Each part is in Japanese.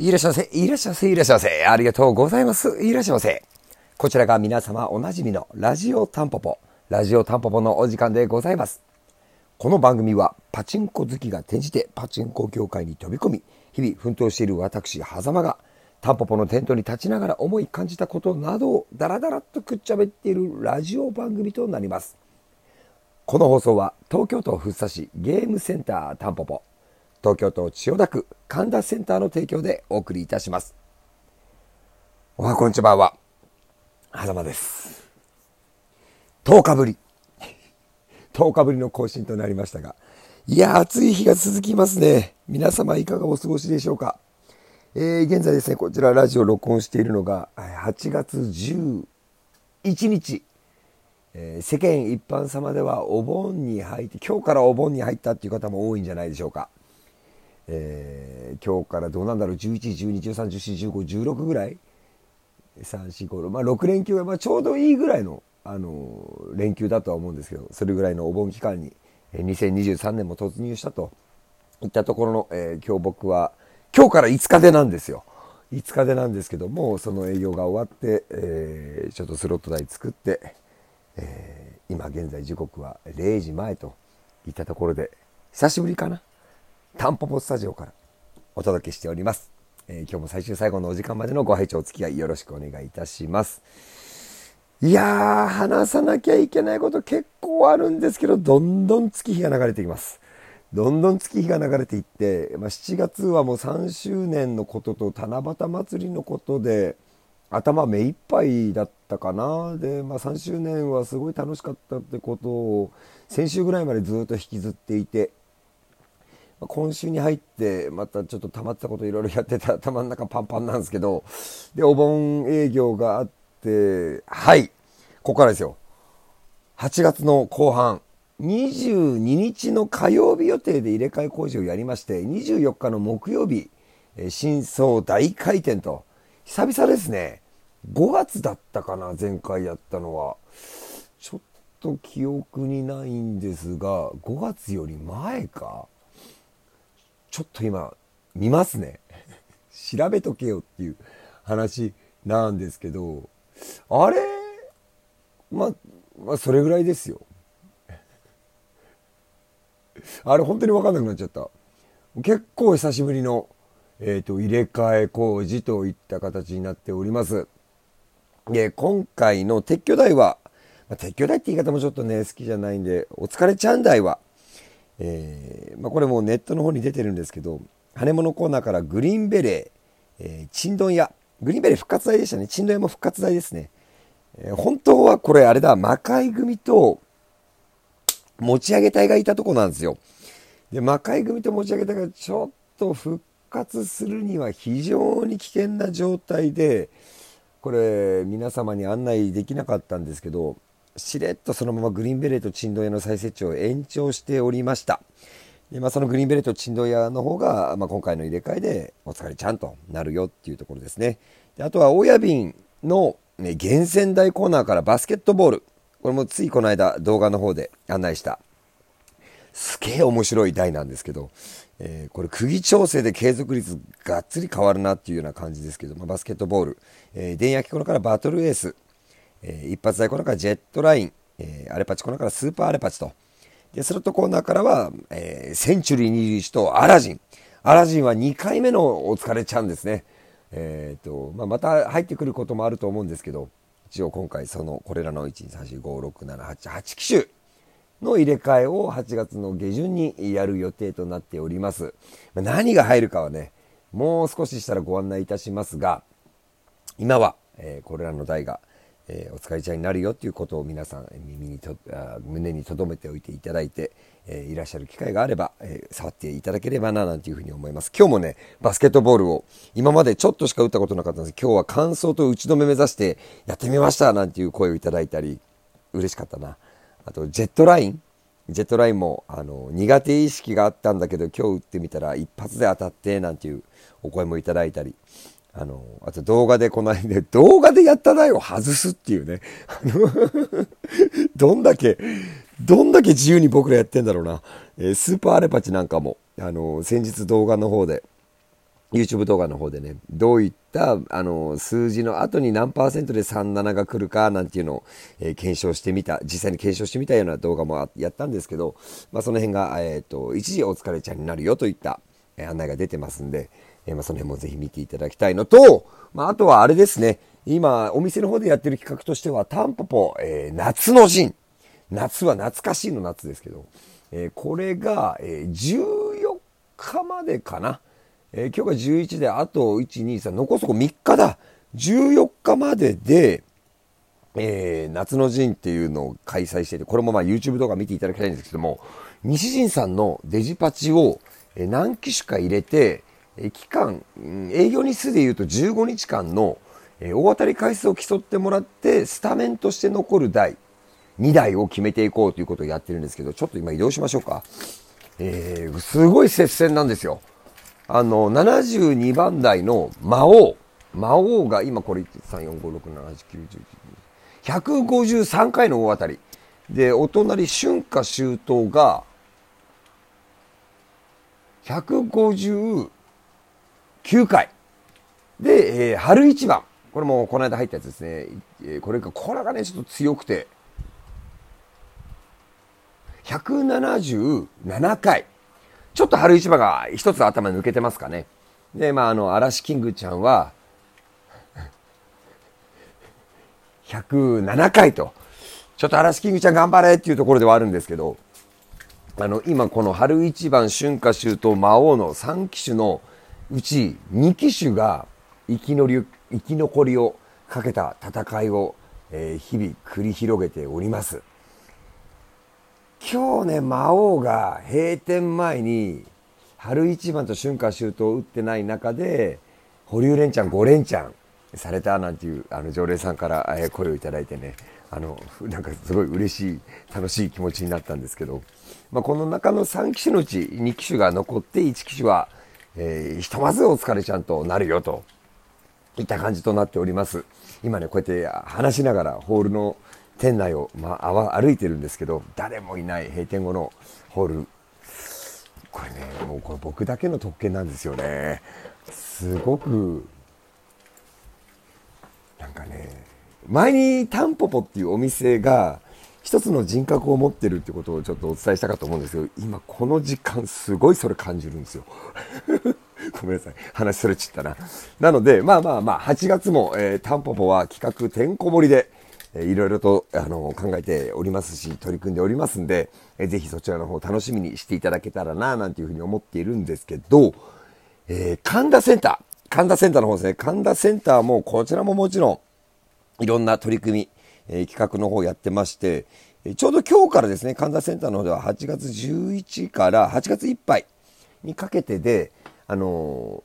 いらっしゃいませ、いらっしゃいませ、いらっしゃいませ。ありがとうございます。いらっしゃいませ。こちらが皆様おなじみのラジオタンポポ、ラジオタンポポのお時間でございます。この番組はパチンコ好きが転じてパチンコ業界に飛び込み、日々奮闘している私、狭間がタンポポのテントに立ちながら思い感じたことなどをダラダラとくっちゃべっているラジオ番組となります。この放送は東京都福生市ゲームセンタータンポポ東京都千代田区神田センターの提供でお送りいたします。おはこんちばは、はざまです。10日ぶり。10日ぶりの更新となりましたが、いや、暑い日が続きますね。皆様いかがお過ごしでしょうか。えー、現在ですね、こちらラジオ録音しているのが、8月11日。えー、世間一般様ではお盆に入って、今日からお盆に入ったっていう方も多いんじゃないでしょうか。えー、今日からどうなんだろう。11、12、13、14、15、16ぐらい。3、4、5、6、まあ、6連休はまあちょうどいいぐらいの、あの連休だとは思うんですけどそれぐらいのお盆期間に2023年も突入したと。いったところの、えー、今日僕は今日から5日でなんですよ。5日でなんですけどもその営業が終わって、えー、ちょっとスロット台作って、えー、今現在時刻は0時前といったところで久しぶりかな。タンポポスタジオからお届けしております。えー、今日も最終最後のお時間までのご拝聴お付き合いよろしくお願いいたします。いやー、話さなきゃいけないこと結構あるんですけど、どんどん月日が流れていきます。どんどん月日が流れていって、まあ、7月はもう3周年のことと七夕祭りのことで、頭目いっぱいだったかな。で、まあ、3周年はすごい楽しかったってことを、先週ぐらいまでずっと引きずっていて、今週に入ってまたちょっと溜まったこといろいろやってた 頭の中パンパンなんですけどでお盆営業があってはい。ここからですよ。8月の後半。22日の火曜日予定で入れ替え工事をやりまして24日の木曜日真相大回転と。久々ですね。5月だったかな前回やったのは。ちょっと記憶にないんですが5月より前か。ちょっと今見ますね。調べとけよっていう話なんですけどあれまあ、まあ、それぐらいですよ。あれ本当に分かんなくなっちゃった。結構久しぶりの、えーと、入れ替え工事といった形になっております。で今回の撤去台は、まあ、撤去台って言い方もちょっとね好きじゃないんでお疲れちゃん台はえー、まあ、これもネットの方に出てるんですけど羽物コーナーからグリーンベレー、えー、チンドン屋。グリーンベレー復活台でしたね。チンドン屋も復活台ですね、えー、本当はこれあれだ。魔界組と持ち上げ隊がいたとこなんですよ。で魔界組と持ち上げ隊がちょっと復活するには非常に危険な状態でこれ皆様に案内できなかったんですけどしれっとそのままグリーンベレーと珍道屋の再設置を延長しておりました。でまあ、そのグリーンベレーと珍道屋の方が、まあ、今回の入れ替えでお疲れちゃんとなるよっていうところですね。であとは親瓶の、ね、源泉台コーナーからバスケットボール。これもついこの間動画の方で案内した。すげえ面白い台なんですけど、えー、これ釘調整で継続率がっつり変わるなっていうような感じですけど、まあ、バスケットボール、えー、電焼き頃からバトルエース、えー、一発台コーナーからジェットライン、えー、アレパチコーナーからスーパーアレパチと。で、スロットコーナーからは、えー、センチュリー21とアラジン。アラジンは2回目のお疲れちゃんですね。えっ、ー、と、まあ、また入ってくることもあると思うんですけど、一応今回その、これらの1、2、3、4、5、6、7、8、8機種の入れ替えを8月の下旬にやる予定となっております。何が入るかはね、もう少ししたらご案内いたしますが、今は、えー、これらの台がえー、お疲れちゃんになるよっていうことを皆さん耳にとあ胸に留めておいていただいて、えー、いらっしゃる機会があれば、えー、触っていただければななんていうふうに思います。今日もねバスケットボールを今までちょっとしか打ったことなかったんです。今日は乾燥と打ち止め目指してやってみましたなんていう声をいただいたり嬉しかったな。あとジェットライン。ジェットラインもあの苦手意識があったんだけど今日打ってみたら一発で当たってなんていうお声もいただいたり。あの、あと動画でこの間、動画でやった台を外すっていうね。どんだけ、どんだけ自由に僕らやってんだろうな。えー、スーパーアレパチなんかも、あの、先日動画の方で、YouTube 動画の方でね、どういった、あの、数字の後に何パーセントで37が来るかなんていうのを、えー、検証してみた、実際に検証してみたような動画もやったんですけど、まあ、その辺が、えっ、ー、と、一時お疲れちゃんになるよといった、え、案内が出てますんで、えまあ、その辺もぜひ見ていただきたいのと、まあ、あとはあれですね、今、お店の方でやってる企画としては、タンポポ、え夏の陣。夏は懐かしいの夏ですけど、えこれが、え14日までかな。えー、今日が11で、あと1、2、3、残すとこ3日だ。14日までで、えー、夏の陣っていうのを開催していて、これもまあ YouTube 動画見ていただきたいんですけども、西陣さんのデジパチを、えー、何機種か入れて、期間、営業日数で言うと15日間の、大当たり回数を競ってもらって、スタメンとして残る台、2台を決めていこうということをやってるんですけど、ちょっと今移動しましょうか。えー、すごい接戦なんですよ。あの、72番台の魔王。魔王が今これ、3、4、5、6、7、8、9、10、153回の大当たり。で、お隣、春夏秋冬が、15 9回。で、えー、春一番。これもこの間入ったやつですね。えー、これが、これがね、ちょっと強くて、177回。ちょっと春市場が一つ頭抜けてますかね。で、まあ、あの、嵐キングちゃんは、107回と、ちょっと嵐キングちゃん頑張れっていうところではあるんですけど、あの、今この春一番、春夏秋冬、魔王の3機種のうち2機種が生きのり、生き残りをかけた戦いを、えー、日々繰り広げております。今日ね、魔王が閉店前に、春一番と春夏秋冬を打ってない中で、保留連チャン5連チャンされたなんていう、あの、常連さんから声をいただいてね、あの、なんかすごい嬉しい、楽しい気持ちになったんですけど、まあ、この中の3機種のうち2機種が残って1機種は、えー、ひとまずお疲れちゃんとなるよと、いった感じとなっております。今ね、こうやって話しながらホールの店内を、まあ、歩いてるんですけど、誰もいない閉店後のホール。これね、もうこれ僕だけの特権なんですよね。すごく、なんかね、前にタンポポっていうお店が、一つの人格を持ってるってことをちょっとお伝えしたかと思うんですけど、今この時間すごいそれ感じるんですよ。ごめんなさい。話それちったな。なので、まあまあまあ、8月も、えー、タンポポは企画てんこ盛りで、えいろいろとあの考えておりますし、取り組んでおりますんで、えぜひそちらの方楽しみにしていただけたらな、なんていうふうに思っているんですけど、えー、神田センター。神田センターの方ですね。神田センターも、こちらももちろん、いろんな取り組み、え、企画の方やってまして、ちょうど今日からですね、神田センターの方では8月11から8月いっぱいにかけてで、あの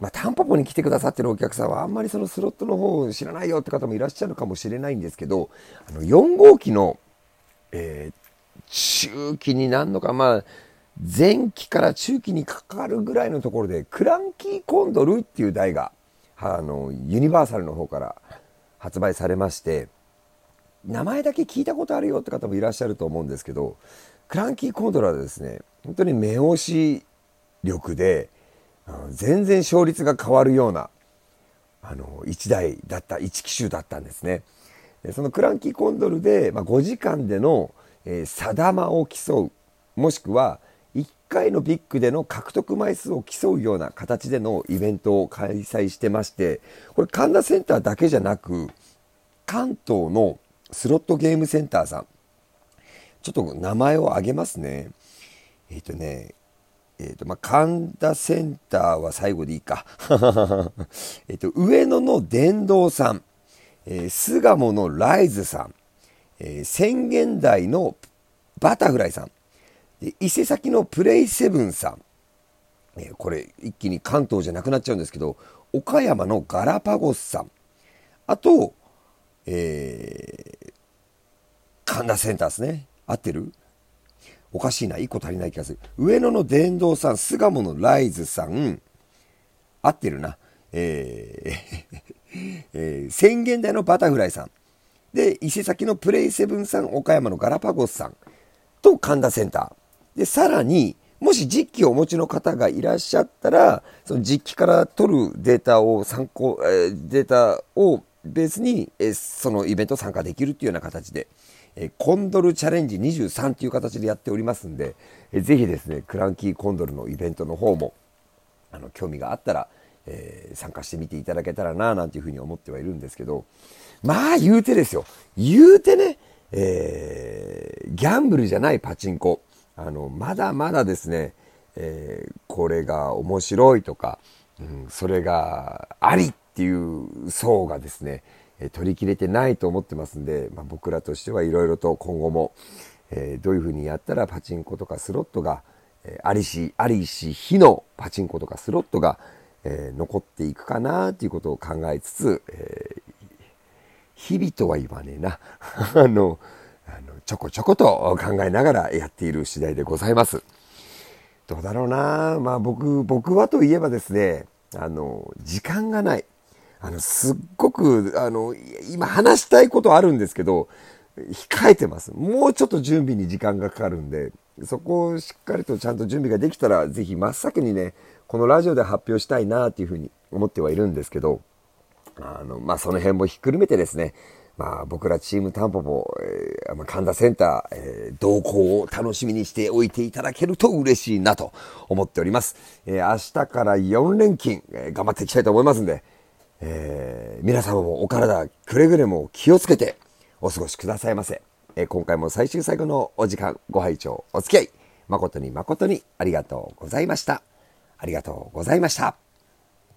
まあ、タンポポに来てくださってるお客さんはあんまりそのスロットの方を知らないよって方もいらっしゃるかもしれないんですけど、あの4号機の、えー、中期になんのか、まあ、前期から中期にかかるぐらいのところで、クランキーコンドルっていう台が、あの、ユニバーサルの方から発売されまして、名前だけ聞いたことあるよって方もいらっしゃると思うんですけど、クランキーコンドルはですね、本当に目押し力で、全然勝率が変わるような、あの、1台だった、1機種だったんですね。そのクランキーコンドルで、まあ、5時間での、えー、定まを競う、もしくは、1回のビッグでの獲得枚数を競うような形でのイベントを開催してまして、これ神田センターだけじゃなく、関東のスロットゲームセンターさん、ちょっと名前を挙げますね。えっ、ー、とね、えっ、ー、と、まあ、神田センターは最後でいいか。えっと、上野の電動さん、えー、巣鴨のライズさん、えー、宣言台のバタフライさん、で伊勢崎のプレイセブンさん、えー、これ一気に関東じゃなくなっちゃうんですけど、岡山のガラパゴスさん、あと、えー、神田センターですね。合ってる？おかしいな、1個足りない気がする。上野の電動さん、巣鴨のライズさん、合ってるな。えーえー、宣言台のバタフライさん。で、伊勢崎のプレイセブンさん、岡山のガラパゴスさんと神田センター。で、さらに、もし実機をお持ちの方がいらっしゃったら、その実機から取るデータを参考、えー、データをベースに、えー、そのイベント参加できるっていうような形で、え、コンドルチャレンジ23っていう形でやっておりますんで、えー、ぜひですね、クランキーコンドルのイベントの方も、あの、興味があったら、えー、参加してみていただけたらな、なんていうふうに思ってはいるんですけど、まあ言うてですよ。言うてね、えー、ギャンブルじゃないパチンコ。あの、まだまだですね、え、これが面白いとか、うん、それがありっていう層がですね、取り切れてないと思ってますんで、まあ、僕らとしてはいろいろと今後も、えー、どういうふうにやったらパチンコとかスロットが、えー、ありし、ありし日のパチンコとかスロットが、えー、残っていくかなっていうことを考えつつ、え日々とは言わねえな。あの、あの、ちょこちょこと考えながらやっている次第でございます。どうだろうなまあ僕、僕はといえばですね、あの、時間がない。あの、すっごく、あの、今話したいことあるんですけど、控えてます。もうちょっと準備に時間がかかるんで、そこをしっかりとちゃんと準備ができたら、ぜひ真っ先にね、このラジオで発表したいなっていうふうに思ってはいるんですけど、あの、まあ、その辺もひっくるめてですね、まあ、僕らチームタンポポ、えー、神田センター、えー、動向を楽しみにしておいていただけると嬉しいなと思っております。えー、明日から4連勤、えー、頑張っていきたいと思いますんで、えー、皆様もお体くれぐれも気をつけてお過ごしくださいませ。えー、今回も最終最後のお時間、ご拝聴お付き合い、誠に誠にありがとうございました。ありがとうございました。